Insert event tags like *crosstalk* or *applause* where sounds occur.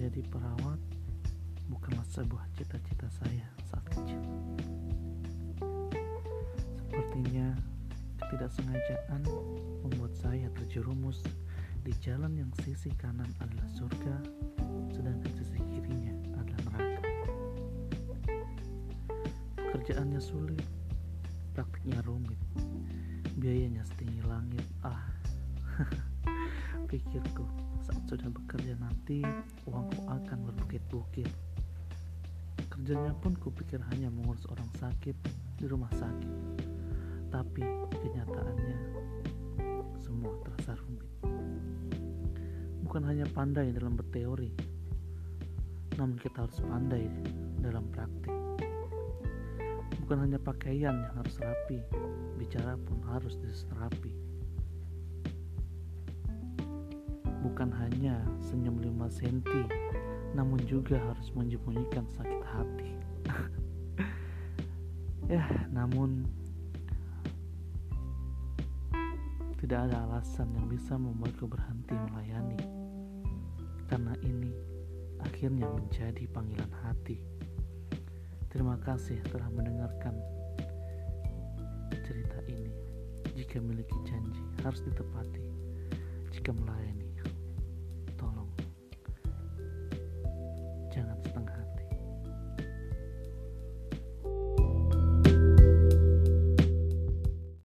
menjadi perawat bukanlah sebuah cita-cita saya saat kecil. Sepertinya ketidaksengajaan membuat saya terjerumus di jalan yang sisi kanan adalah surga, sedangkan sisi kirinya adalah neraka. Pekerjaannya sulit, praktiknya rumit, biayanya setinggi langit. Ah. *laughs* pikirku saat sudah bekerja nanti uangku akan berbukit-bukit. Kerjanya pun kupikir hanya mengurus orang sakit di rumah sakit. Tapi kenyataannya semua terasa rumit. Bukan hanya pandai dalam berteori, namun kita harus pandai dalam praktik. Bukan hanya pakaian yang harus rapi, bicara pun harus diserapi. Bukan hanya senyum lima senti, namun juga harus menyembunyikan sakit hati. *laughs* ya, namun tidak ada alasan yang bisa membuatku berhenti melayani. Karena ini akhirnya menjadi panggilan hati. Terima kasih telah mendengarkan cerita ini. Jika memiliki janji harus ditepati. Jika melayani